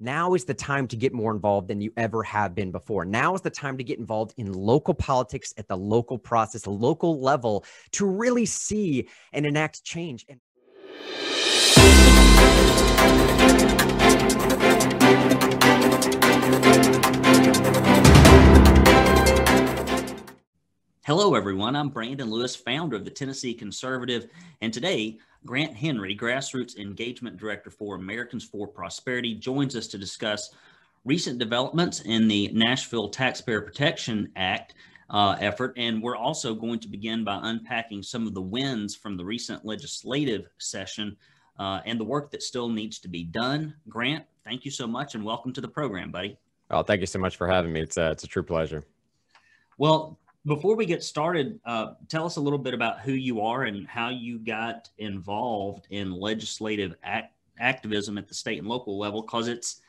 now is the time to get more involved than you ever have been before. Now is the time to get involved in local politics at the local process, local level to really see and enact change. And- Hello, everyone. I'm Brandon Lewis, founder of the Tennessee Conservative, and today Grant Henry, Grassroots Engagement Director for Americans for Prosperity, joins us to discuss recent developments in the Nashville Taxpayer Protection Act uh, effort. And we're also going to begin by unpacking some of the wins from the recent legislative session uh, and the work that still needs to be done. Grant, thank you so much and welcome to the program, buddy. Oh, thank you so much for having me. It's a, it's a true pleasure. Well, before we get started, uh, tell us a little bit about who you are and how you got involved in legislative act- activism at the state and local level, because it's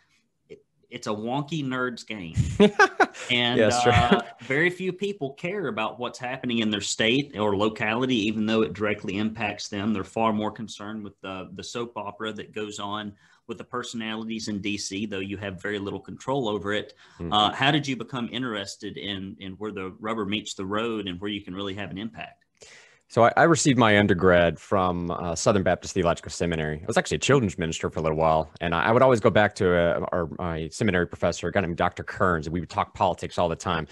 it, it's a wonky nerds game, and yes, uh, very few people care about what's happening in their state or locality, even though it directly impacts them. They're far more concerned with the the soap opera that goes on with the personalities in DC, though you have very little control over it. Mm-hmm. Uh, how did you become interested in in where the rubber meets the road and where you can really have an impact? So I, I received my undergrad from uh, Southern Baptist Theological Seminary. I was actually a children's minister for a little while, and I, I would always go back to uh, our my seminary professor, a guy named Dr. Kearns, and we would talk politics all the time,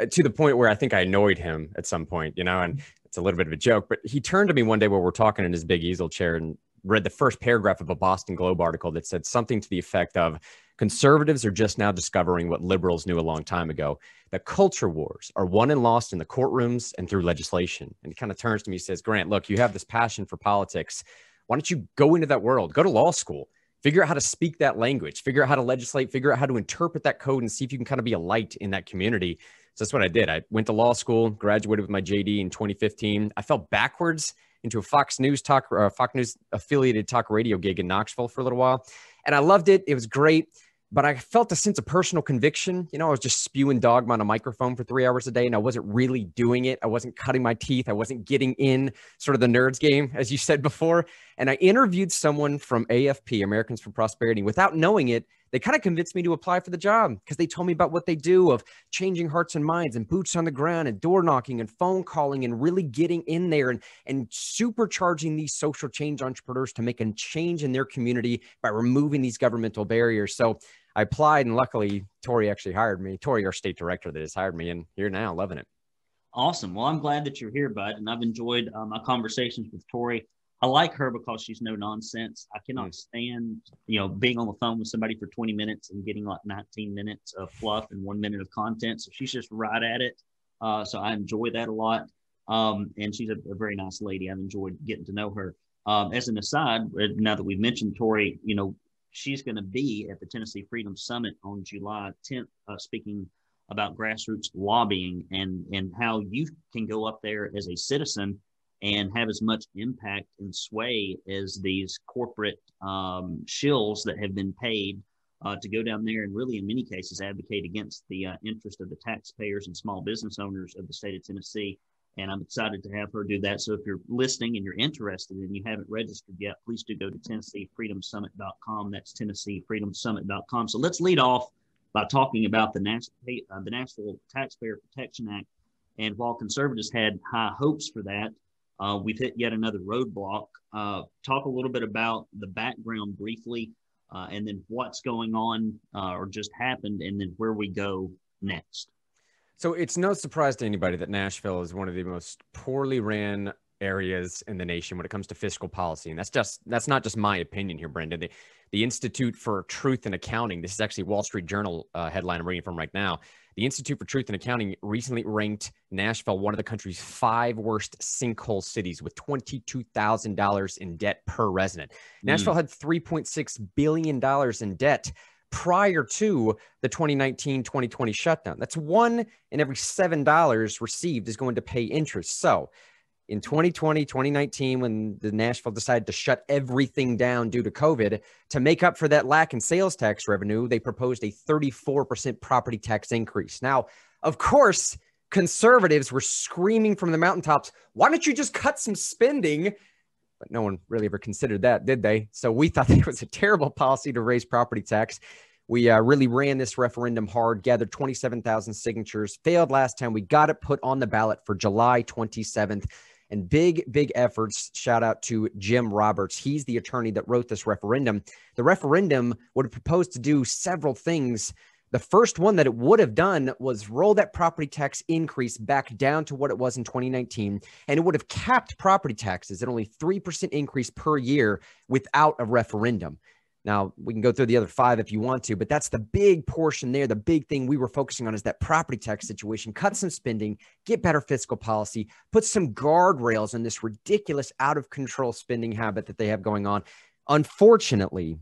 uh, to the point where I think I annoyed him at some point, you know. And it's a little bit of a joke, but he turned to me one day while we're talking in his big easel chair and read the first paragraph of a Boston Globe article that said something to the effect of conservatives are just now discovering what liberals knew a long time ago that culture wars are won and lost in the courtrooms and through legislation. And he kind of turns to me and says, Grant, look, you have this passion for politics. Why don't you go into that world? Go to law school. Figure out how to speak that language, figure out how to legislate, figure out how to interpret that code and see if you can kind of be a light in that community. So that's what I did. I went to law school, graduated with my JD in 2015. I fell backwards into a Fox News talk, uh, Fox News affiliated talk radio gig in Knoxville for a little while, and I loved it. It was great, but I felt a sense of personal conviction. You know, I was just spewing dogma on a microphone for three hours a day, and I wasn't really doing it. I wasn't cutting my teeth. I wasn't getting in sort of the nerds game, as you said before. And I interviewed someone from AFP, Americans for Prosperity, without knowing it they kind of convinced me to apply for the job because they told me about what they do of changing hearts and minds and boots on the ground and door knocking and phone calling and really getting in there and, and supercharging these social change entrepreneurs to make a change in their community by removing these governmental barriers. So I applied and luckily Tori actually hired me. Tori, our state director that has hired me and here now loving it. Awesome. Well, I'm glad that you're here, bud. And I've enjoyed uh, my conversations with Tori. I like her because she's no nonsense. I cannot mm. stand, you know, being on the phone with somebody for 20 minutes and getting like 19 minutes of fluff and one minute of content. So she's just right at it. Uh, so I enjoy that a lot. Um, and she's a, a, very nice lady. I've enjoyed getting to know her. Um, as an aside, uh, now that we've mentioned Tori, you know, she's going to be at the Tennessee Freedom Summit on July 10th, uh, speaking about grassroots lobbying and and how you can go up there as a citizen and have as much impact and sway as these corporate um, shills that have been paid uh, to go down there and really, in many cases, advocate against the uh, interest of the taxpayers and small business owners of the state of Tennessee. And I'm excited to have her do that. So if you're listening and you're interested and you haven't registered yet, please do go to TennesseeFreedomSummit.com. That's TennesseeFreedomSummit.com. So let's lead off by talking about the, Nash- uh, the Nashville Taxpayer Protection Act. And while conservatives had high hopes for that, uh, we've hit yet another roadblock. Uh, talk a little bit about the background briefly, uh, and then what's going on uh, or just happened, and then where we go next. So it's no surprise to anybody that Nashville is one of the most poorly ran areas in the nation when it comes to fiscal policy, and that's just that's not just my opinion here, Brandon. The Institute for Truth in Accounting. This is actually Wall Street Journal uh, headline I'm reading from right now. The Institute for Truth in Accounting recently ranked Nashville one of the country's five worst sinkhole cities with $22,000 in debt per resident. Mm. Nashville had $3.6 billion in debt prior to the 2019 2020 shutdown. That's one in every $7 received is going to pay interest. So in 2020, 2019, when the Nashville decided to shut everything down due to COVID, to make up for that lack in sales tax revenue, they proposed a 34% property tax increase. Now, of course, conservatives were screaming from the mountaintops, why don't you just cut some spending? But no one really ever considered that, did they? So we thought it was a terrible policy to raise property tax. We uh, really ran this referendum hard, gathered 27,000 signatures, failed last time. We got it put on the ballot for July 27th. And big, big efforts. Shout out to Jim Roberts. He's the attorney that wrote this referendum. The referendum would have proposed to do several things. The first one that it would have done was roll that property tax increase back down to what it was in 2019. And it would have capped property taxes at only 3% increase per year without a referendum. Now, we can go through the other five if you want to, but that's the big portion there. The big thing we were focusing on is that property tax situation. Cut some spending, get better fiscal policy, put some guardrails on this ridiculous, out of control spending habit that they have going on. Unfortunately,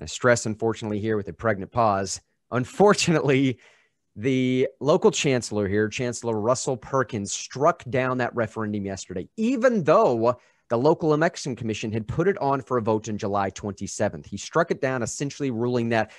I stress unfortunately here with a pregnant pause, unfortunately, the local chancellor here, Chancellor Russell Perkins, struck down that referendum yesterday, even though the local election commission had put it on for a vote on July 27th. He struck it down, essentially ruling that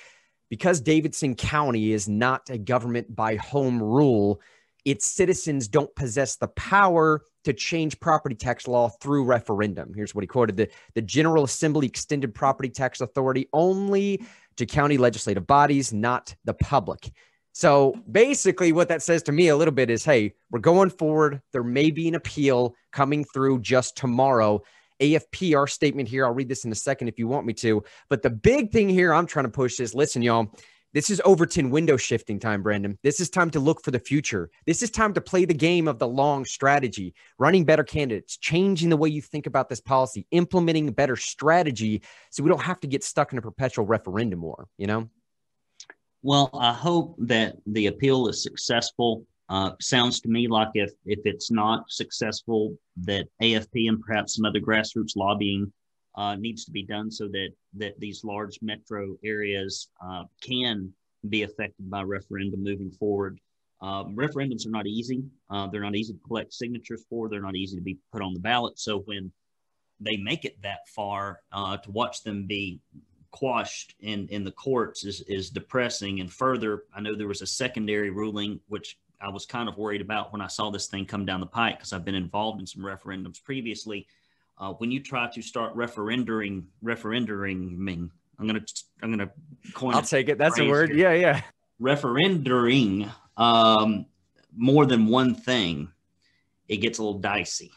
because Davidson County is not a government by home rule, its citizens don't possess the power to change property tax law through referendum. Here's what he quoted the, the General Assembly extended property tax authority only to county legislative bodies, not the public. So basically, what that says to me a little bit is hey, we're going forward. There may be an appeal coming through just tomorrow. AFP, our statement here, I'll read this in a second if you want me to. But the big thing here I'm trying to push is listen, y'all, this is Overton window shifting time, Brandon. This is time to look for the future. This is time to play the game of the long strategy, running better candidates, changing the way you think about this policy, implementing a better strategy so we don't have to get stuck in a perpetual referendum war, you know? Well, I hope that the appeal is successful. Uh, sounds to me like if if it's not successful, that AFP and perhaps some other grassroots lobbying uh, needs to be done so that that these large metro areas uh, can be affected by referendum moving forward. Um, referendums are not easy. Uh, they're not easy to collect signatures for. They're not easy to be put on the ballot. So when they make it that far, uh, to watch them be quashed in in the courts is is depressing. And further, I know there was a secondary ruling which I was kind of worried about when I saw this thing come down the pike because I've been involved in some referendums previously. Uh, when you try to start referendering, referendering, I'm gonna I'm gonna coin. I'll take it. That's a word. Here. Yeah, yeah. Referendering um, more than one thing, it gets a little dicey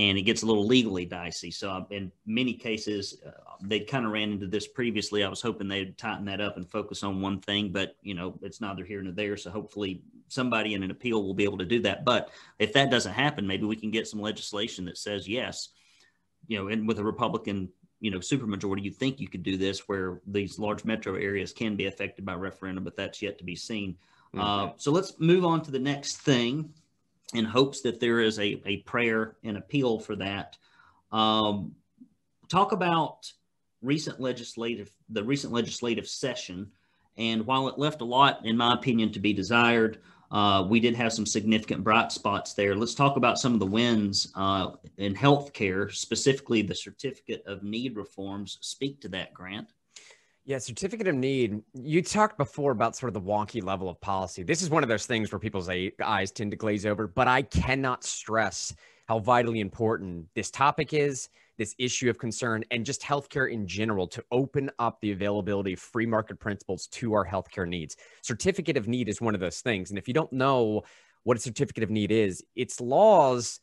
and it gets a little legally dicey. So, in many cases, uh, they kind of ran into this previously. I was hoping they'd tighten that up and focus on one thing, but you know, it's neither here nor there. So, hopefully, somebody in an appeal will be able to do that. But if that doesn't happen, maybe we can get some legislation that says yes. You know, and with a Republican, you know, supermajority, you think you could do this where these large metro areas can be affected by referendum, but that's yet to be seen. Mm-hmm. Uh, so let's move on to the next thing in hopes that there is a, a prayer and appeal for that. Um, talk about recent legislative, the recent legislative session. And while it left a lot, in my opinion, to be desired, uh, we did have some significant bright spots there. Let's talk about some of the wins uh, in healthcare, specifically the certificate of need reforms. Speak to that, Grant. Yeah, certificate of need. You talked before about sort of the wonky level of policy. This is one of those things where people's eyes tend to glaze over, but I cannot stress how vitally important this topic is, this issue of concern, and just healthcare in general to open up the availability of free market principles to our healthcare needs. Certificate of need is one of those things. And if you don't know what a certificate of need is, it's laws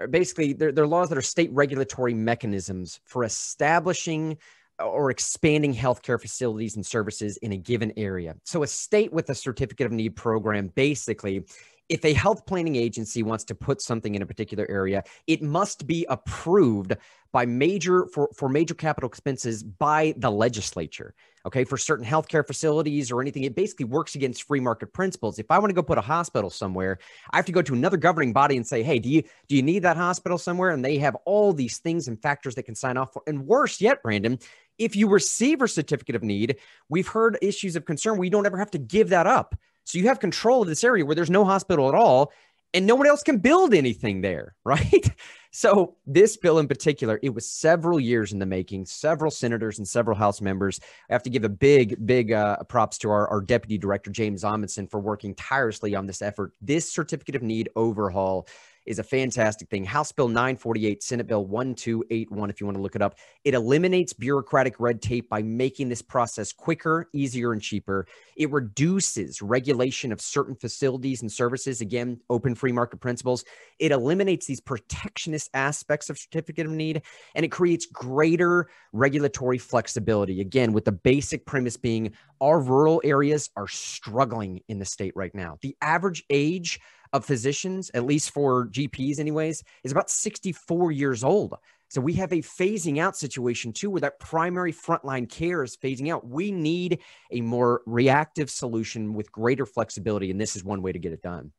er, basically they're, they're laws that are state regulatory mechanisms for establishing or expanding healthcare facilities and services in a given area. So, a state with a certificate of need program basically if a health planning agency wants to put something in a particular area, it must be approved by major for, for major capital expenses by the legislature. Okay, for certain healthcare facilities or anything, it basically works against free market principles. If I want to go put a hospital somewhere, I have to go to another governing body and say, "Hey, do you do you need that hospital somewhere?" And they have all these things and factors that can sign off for. And worse yet, Brandon, if you receive a certificate of need, we've heard issues of concern you don't ever have to give that up. So you have control of this area where there's no hospital at all and no one else can build anything there, right? So this bill in particular, it was several years in the making, several senators and several House members. I have to give a big, big uh, props to our, our Deputy Director, James Amundson, for working tirelessly on this effort. This certificate of need overhaul is a fantastic thing. House Bill 948, Senate Bill 1281, if you want to look it up. It eliminates bureaucratic red tape by making this process quicker, easier, and cheaper. It reduces regulation of certain facilities and services. Again, open free market principles. It eliminates these protectionist aspects of certificate of need, and it creates greater regulatory flexibility. Again, with the basic premise being our rural areas are struggling in the state right now. The average age of physicians, at least for GPs, anyways, is about 64 years old. So we have a phasing out situation too, where that primary frontline care is phasing out. We need a more reactive solution with greater flexibility, and this is one way to get it done.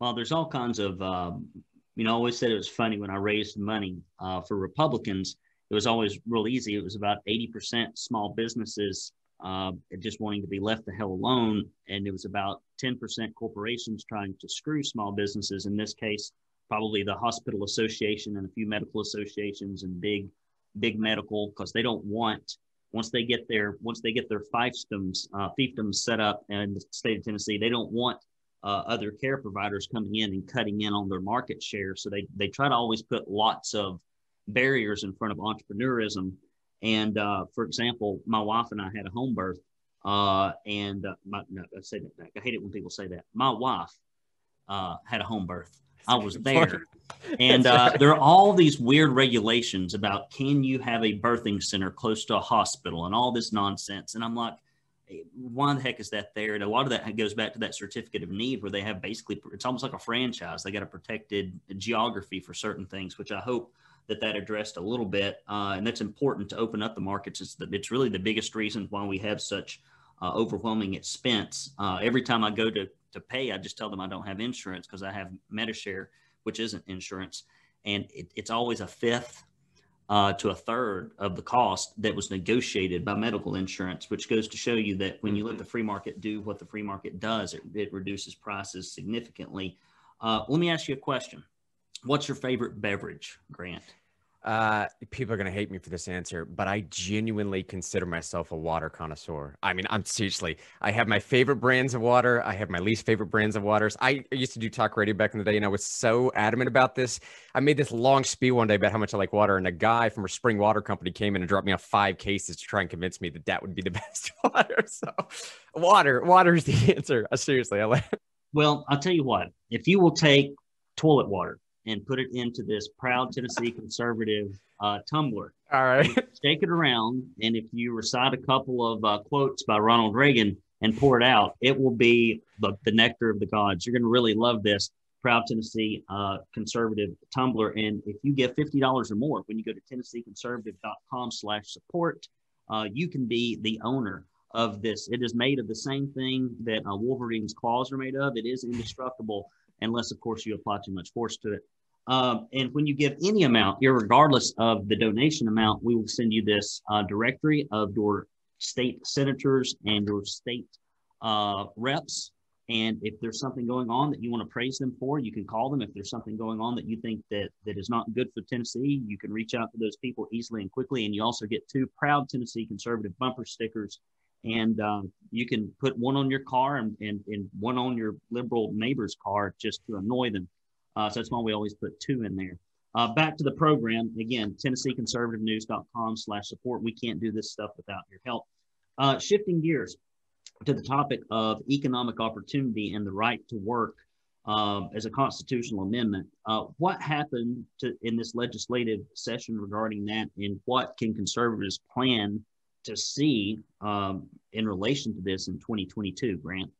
Well, there's all kinds of, um, you know, I always said it was funny when I raised money uh, for Republicans. It was always real easy. It was about 80% small businesses uh, just wanting to be left the hell alone. And it was about 10% corporations trying to screw small businesses. In this case, probably the hospital association and a few medical associations and big, big medical, because they don't want once they get their once they get their fiefdoms uh, fiefdoms set up in the state of Tennessee, they don't want uh, other care providers coming in and cutting in on their market share. So they they try to always put lots of barriers in front of entrepreneurism and uh, for example, my wife and I had a home birth. Uh, and uh, my, no, I say that back. I hate it when people say that. My wife uh, had a home birth. I was there. and uh, there are all these weird regulations about can you have a birthing center close to a hospital and all this nonsense. And I'm like, why the heck is that there? And a lot of that goes back to that certificate of need where they have basically, it's almost like a franchise. They got a protected geography for certain things, which I hope that that addressed a little bit, uh, and that's important to open up the markets. It's the, it's really the biggest reason why we have such uh, overwhelming expense. Uh, every time I go to to pay, I just tell them I don't have insurance because I have Medi-Share, which isn't insurance, and it, it's always a fifth uh, to a third of the cost that was negotiated by medical insurance, which goes to show you that when you let mm-hmm. the free market do what the free market does, it, it reduces prices significantly. Uh, let me ask you a question. What's your favorite beverage, Grant? Uh, people are going to hate me for this answer, but I genuinely consider myself a water connoisseur. I mean, I'm seriously, I have my favorite brands of water. I have my least favorite brands of waters. I used to do talk radio back in the day, and I was so adamant about this. I made this long spiel one day about how much I like water, and a guy from a spring water company came in and dropped me off five cases to try and convince me that that would be the best water. So, water, water is the answer. Uh, seriously, I like. Well, I'll tell you what. If you will take toilet water and put it into this proud Tennessee conservative uh, tumbler. All right. Shake it around. And if you recite a couple of uh, quotes by Ronald Reagan and pour it out, it will be the, the nectar of the gods. You're going to really love this proud Tennessee uh, conservative tumbler. And if you give $50 or more, when you go to tennesseeconservative.com slash support, uh, you can be the owner of this. It is made of the same thing that uh, Wolverine's claws are made of. It is indestructible unless, of course, you apply too much force to it. Um, and when you give any amount, regardless of the donation amount, we will send you this uh, directory of your state senators and your state uh, reps. And if there's something going on that you want to praise them for, you can call them. If there's something going on that you think that that is not good for Tennessee, you can reach out to those people easily and quickly. And you also get two proud Tennessee conservative bumper stickers and uh, you can put one on your car and, and, and one on your liberal neighbor's car just to annoy them. Uh, so that's why we always put two in there. Uh, back to the program again, TennesseeConservativeNews.com slash support. We can't do this stuff without your help. Uh, shifting gears to the topic of economic opportunity and the right to work um, as a constitutional amendment. Uh, what happened to, in this legislative session regarding that, and what can conservatives plan to see um, in relation to this in 2022, Grant?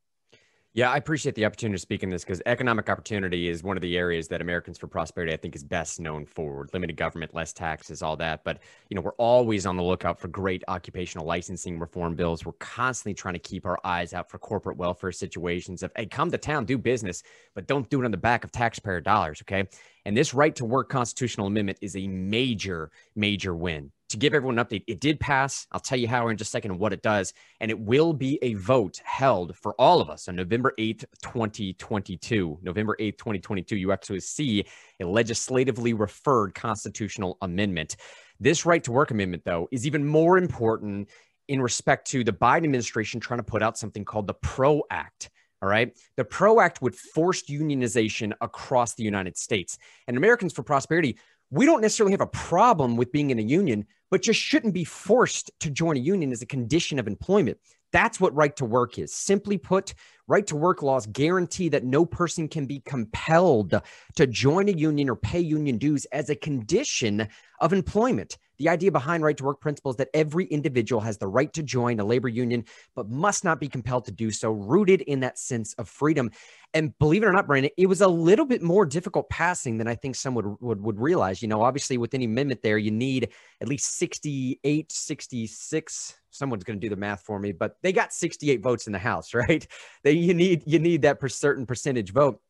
Yeah, I appreciate the opportunity to speak in this because economic opportunity is one of the areas that Americans for Prosperity, I think, is best known for. Limited government, less taxes, all that. But you know, we're always on the lookout for great occupational licensing reform bills. We're constantly trying to keep our eyes out for corporate welfare situations of, hey, come to town, do business, but don't do it on the back of taxpayer dollars. Okay. And this right to work constitutional amendment is a major, major win to give everyone an update, it did pass. I'll tell you how in just a second what it does. And it will be a vote held for all of us on November 8th, 2022. November 8th, 2022, you actually see a legislatively referred constitutional amendment. This right to work amendment, though, is even more important in respect to the Biden administration trying to put out something called the PRO Act. All right. The PRO Act would force unionization across the United States. And Americans for Prosperity, we don't necessarily have a problem with being in a union, but just shouldn't be forced to join a union as a condition of employment. That's what right to work is. Simply put, right to work laws guarantee that no person can be compelled to join a union or pay union dues as a condition of employment. The idea behind right to work principles that every individual has the right to join a labor union, but must not be compelled to do so, rooted in that sense of freedom. And believe it or not, Brandon, it was a little bit more difficult passing than I think some would, would, would realize. You know, obviously with any amendment there, you need at least 68, 66. Someone's going to do the math for me, but they got 68 votes in the House, right? They, you need you need that per certain percentage vote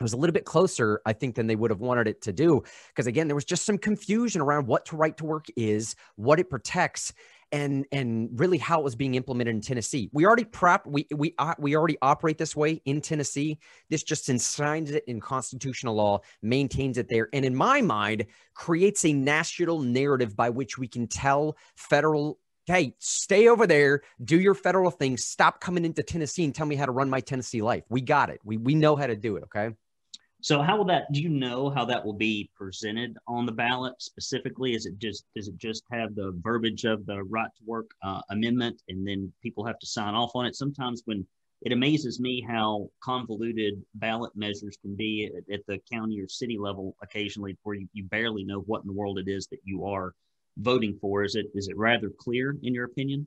it was a little bit closer, I think, than they would have wanted it to do. Because again, there was just some confusion around what to right to work is, what it protects, and and really how it was being implemented in Tennessee. We already prop we we uh, we already operate this way in Tennessee. This just enshrines it in constitutional law, maintains it there, and in my mind, creates a national narrative by which we can tell federal hey, stay over there, do your federal thing, stop coming into Tennessee and tell me how to run my Tennessee life. We got it. We we know how to do it. Okay. So how will that? Do you know how that will be presented on the ballot specifically? Is it just does it just have the verbiage of the right to work uh, amendment, and then people have to sign off on it? Sometimes when it amazes me how convoluted ballot measures can be at, at the county or city level occasionally, where you, you barely know what in the world it is that you are voting for. Is it is it rather clear in your opinion?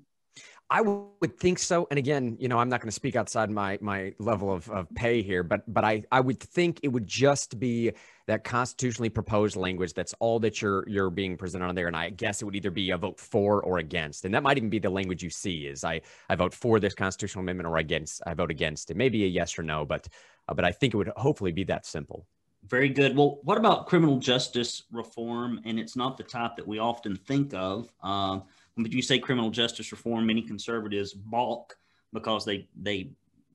I would think so. And again, you know, I'm not going to speak outside my my level of, of pay here, but but I I would think it would just be that constitutionally proposed language. That's all that you're you're being presented on there. And I guess it would either be a vote for or against. And that might even be the language you see is I I vote for this constitutional amendment or against I vote against it. Maybe a yes or no, but uh, but I think it would hopefully be that simple. Very good. Well, what about criminal justice reform? And it's not the type that we often think of. Um, when you say criminal justice reform, many conservatives balk because they they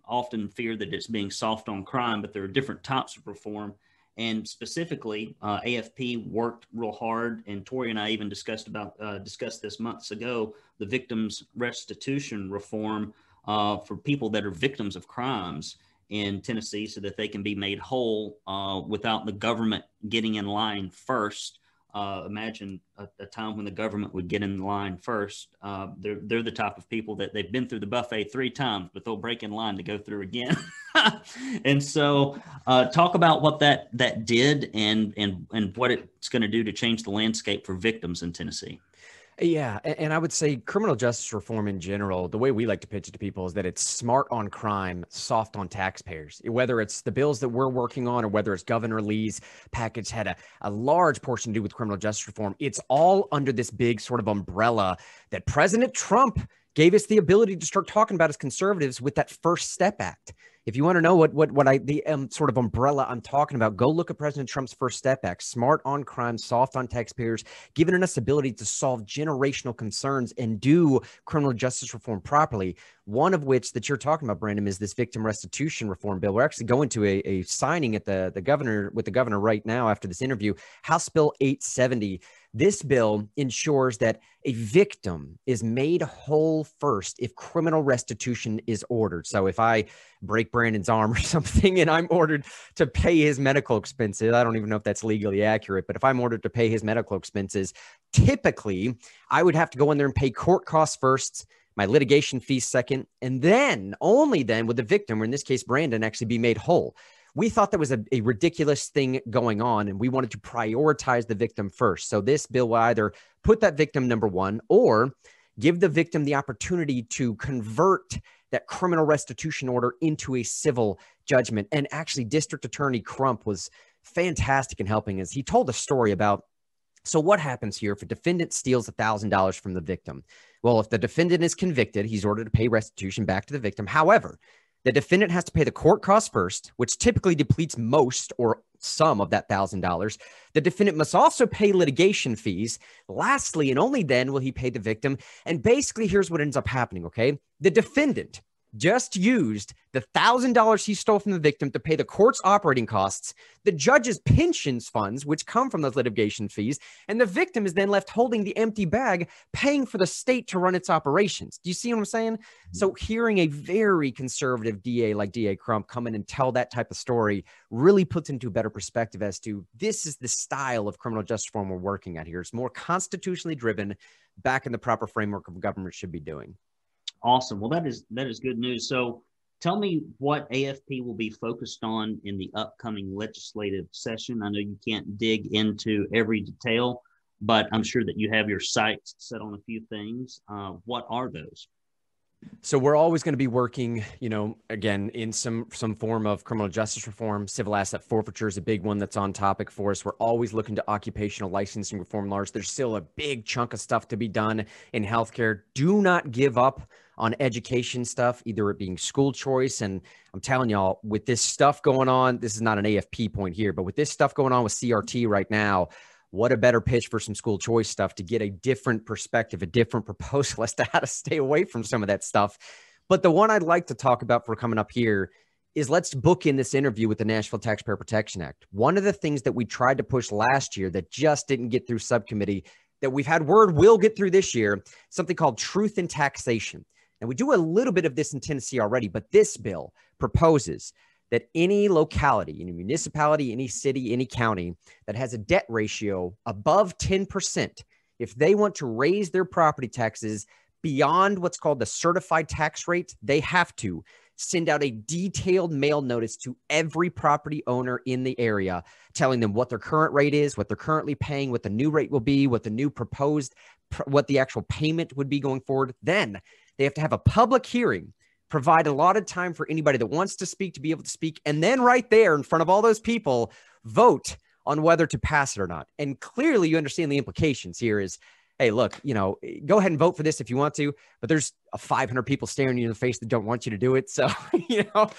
often fear that it's being soft on crime, but there are different types of reform. And specifically, uh, AFP worked real hard, and Tori and I even discussed about uh, discussed this months ago. The victims restitution reform uh, for people that are victims of crimes in Tennessee, so that they can be made whole uh, without the government getting in line first uh, imagine a, a, time when the government would get in line first. Uh, they're, they're the type of people that they've been through the buffet three times, but they'll break in line to go through again. and so, uh, talk about what that that did and and and what it's going to do to change the landscape for victims in Tennessee. Yeah, and I would say criminal justice reform in general, the way we like to pitch it to people is that it's smart on crime, soft on taxpayers. Whether it's the bills that we're working on or whether it's Governor Lee's package had a, a large portion to do with criminal justice reform, it's all under this big sort of umbrella that President Trump gave us the ability to start talking about as conservatives with that First Step Act. If you want to know what what what I the um, sort of umbrella I'm talking about, go look at President Trump's First Step Act. Smart on crime, soft on taxpayers, giving us ability to solve generational concerns and do criminal justice reform properly. One of which that you're talking about, Brandon, is this victim restitution reform bill. We're actually going to a, a signing at the the governor with the governor right now after this interview. House Bill 870 this bill ensures that a victim is made whole first if criminal restitution is ordered. So if I break Brandon's arm or something and I'm ordered to pay his medical expenses, I don't even know if that's legally accurate, but if I'm ordered to pay his medical expenses, typically I would have to go in there and pay court costs first my litigation fees second, and then only then would the victim, or in this case, Brandon, actually be made whole we thought that was a, a, ridiculous thing going on and we wanted to prioritize the victim first. So this bill will either put that victim number one or give the victim the opportunity to convert that criminal restitution order into a civil judgment. And actually, District Attorney Crump was fantastic in helping us. He told a story about so what happens here if a defendant steals $1,000 from the victim? Well, if the defendant is convicted, he's ordered to pay restitution back to the victim. However, the defendant has to pay the court costs first, which typically depletes most or some of that thousand dollars. The defendant must also pay litigation fees. Lastly, and only then will he pay the victim. And basically, here's what ends up happening. Okay. The defendant just used the the thousand dollars he stole from the victim to pay the court's operating costs, the judge's pensions funds, which come from those litigation fees, and the victim is then left holding the empty bag, paying for the state to run its operations. Do you see what I'm saying? Mm-hmm. So, hearing a very conservative DA like DA Crump come in and tell that type of story really puts into a better perspective as to this is the style of criminal justice reform we're working at here. It's more constitutionally driven, back in the proper framework of government should be doing. Awesome. Well, that is that is good news. So, tell me what AFP will be focused on in the upcoming legislative session. I know you can't dig into every detail, but I'm sure that you have your sights set on a few things. Uh, what are those? So we're always going to be working, you know, again in some some form of criminal justice reform. Civil asset forfeiture is a big one that's on topic for us. We're always looking to occupational licensing reform Large. There's still a big chunk of stuff to be done in healthcare. Do not give up on education stuff, either it being school choice. And I'm telling y'all, with this stuff going on, this is not an AFP point here, but with this stuff going on with CRT right now, what a better pitch for some school choice stuff to get a different perspective, a different proposal as to how to stay away from some of that stuff. But the one I'd like to talk about for coming up here is let's book in this interview with the Nashville Taxpayer Protection Act. One of the things that we tried to push last year that just didn't get through subcommittee that we've had word will get through this year, something called truth in taxation. And we do a little bit of this in Tennessee already, but this bill proposes that any locality, any municipality, any city, any county that has a debt ratio above 10%, if they want to raise their property taxes beyond what's called the certified tax rate, they have to send out a detailed mail notice to every property owner in the area, telling them what their current rate is, what they're currently paying, what the new rate will be, what the new proposed, what the actual payment would be going forward. Then they have to have a public hearing, provide a lot of time for anybody that wants to speak to be able to speak, and then right there in front of all those people, vote on whether to pass it or not. And clearly, you understand the implications here is hey, look, you know, go ahead and vote for this if you want to, but there's a 500 people staring you in the face that don't want you to do it. So, you know,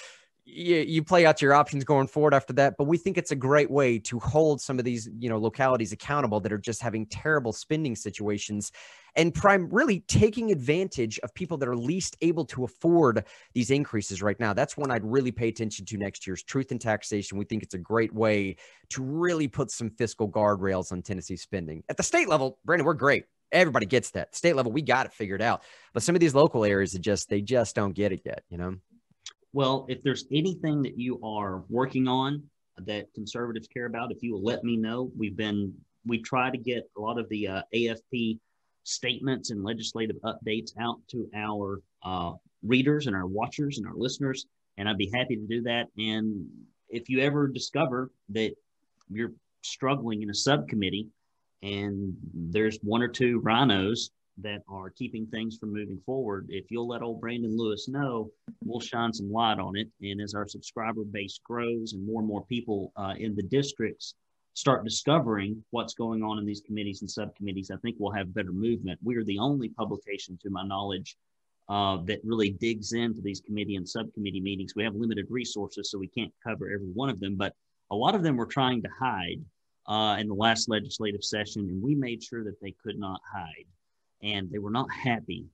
you, you play out your options going forward after that. But we think it's a great way to hold some of these, you know, localities accountable that are just having terrible spending situations and prime really taking advantage of people that are least able to afford these increases right now. That's one I'd really pay attention to next year's truth in taxation. We think it's a great way to really put some fiscal guardrails on Tennessee spending. At the state level, Brandon, we're great. Everybody gets that. State level, we got it figured out. But some of these local areas, just they just don't get it yet, you know. Well, if there's anything that you are working on that conservatives care about, if you will let me know, we've been we try to get a lot of the uh, AFP statements and legislative updates out to our uh, readers and our watchers and our listeners, and I'd be happy to do that. And if you ever discover that you're struggling in a subcommittee and there's one or two RINOs that are keeping things from moving forward. If you'll let old Brandon Lewis know, we'll shine some light on it. And as our subscriber base grows and more and more people uh, in the districts start discovering what's going on in these committees and subcommittees, I think we'll have better movement. We are the only publication, to my knowledge, uh, that really digs into these committee and subcommittee meetings. We have limited resources, so we can't cover every one of them, but a lot of them we're trying to hide uh, in the last legislative session, and we made sure that they could not hide and they were not happy.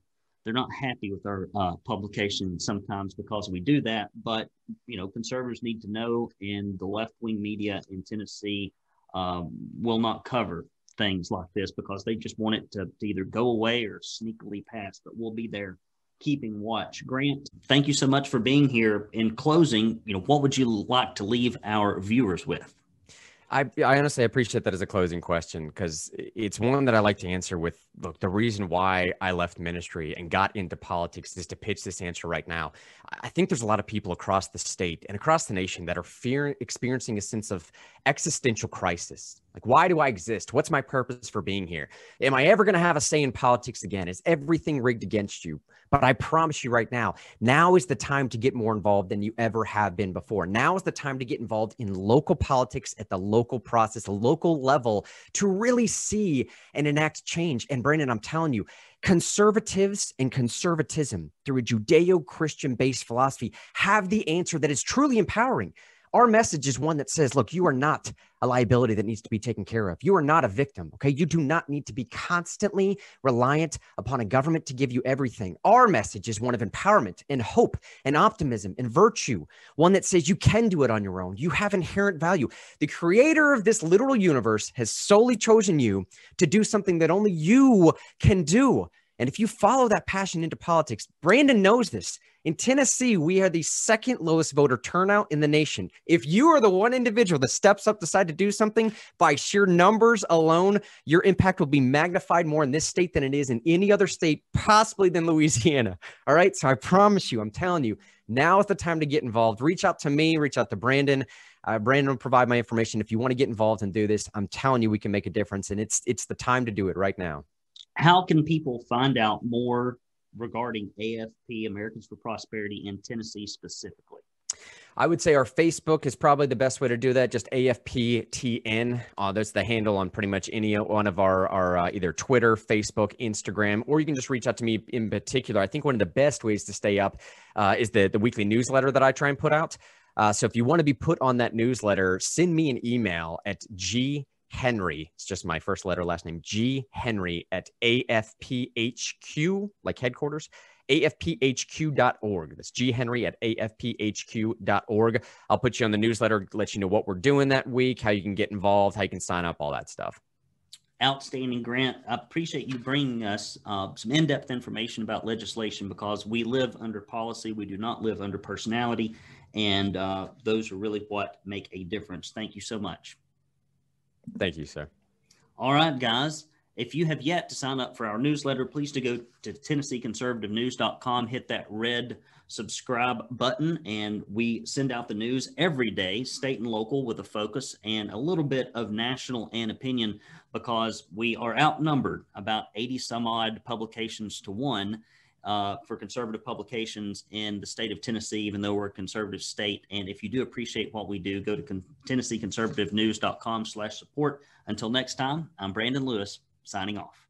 They're not happy with our uh, publication sometimes because we do that. But you know, conservatives need to know, and the left wing media in Tennessee um, will not cover things like this because they just want it to, to either go away or sneakily pass. But we'll be there keeping watch. Grant, thank you so much for being here. In closing, you know, what would you like to leave our viewers with? I, I honestly appreciate that as a closing question because it's one that I like to answer with look, the reason why I left ministry and got into politics is to pitch this answer right now. I think there's a lot of people across the state and across the nation that are fear experiencing a sense of existential crisis. Like, why do I exist? What's my purpose for being here? Am I ever going to have a say in politics again? Is everything rigged against you? But I promise you right now, now is the time to get more involved than you ever have been before. Now is the time to get involved in local politics at the local process, local level to really see and enact change. And Brandon, I'm telling you, conservatives and conservatism through a Judeo Christian based philosophy have the answer that is truly empowering. Our message is one that says, look, you are not a liability that needs to be taken care of. You are not a victim. Okay. You do not need to be constantly reliant upon a government to give you everything. Our message is one of empowerment and hope and optimism and virtue, one that says you can do it on your own. You have inherent value. The creator of this literal universe has solely chosen you to do something that only you can do. And if you follow that passion into politics, Brandon knows this. In Tennessee, we are the second lowest voter turnout in the nation. If you are the one individual that steps up, decide to do something by sheer numbers alone, your impact will be magnified more in this state than it is in any other state, possibly than Louisiana. All right. So I promise you, I'm telling you, now is the time to get involved. Reach out to me, reach out to Brandon. Uh, Brandon will provide my information. If you want to get involved and do this, I'm telling you, we can make a difference. And it's it's the time to do it right now. How can people find out more regarding AFP, Americans for Prosperity in Tennessee specifically? I would say our Facebook is probably the best way to do that. Just AFPTN. Uh, that's the handle on pretty much any one of our, our uh, either Twitter, Facebook, Instagram, or you can just reach out to me in particular. I think one of the best ways to stay up uh, is the, the weekly newsletter that I try and put out. Uh, so if you want to be put on that newsletter, send me an email at g Henry. It's just my first letter, last name, G Henry at AFPHQ, like headquarters, afphq.org. That's G Henry at afphq.org. I'll put you on the newsletter, let you know what we're doing that week, how you can get involved, how you can sign up, all that stuff. Outstanding, Grant. I appreciate you bringing us uh, some in depth information about legislation because we live under policy. We do not live under personality. And uh, those are really what make a difference. Thank you so much. Thank you, sir. All right, guys. If you have yet to sign up for our newsletter, please to go to TennesseeConservativeNews.com, hit that red subscribe button, and we send out the news every day, state and local, with a focus and a little bit of national and opinion because we are outnumbered about 80 some odd publications to one uh, for conservative publications in the state of Tennessee, even though we're a conservative state. And if you do appreciate what we do, go to con- TennesseeConservativeNews.com slash support. Until next time, I'm Brandon Lewis, signing off.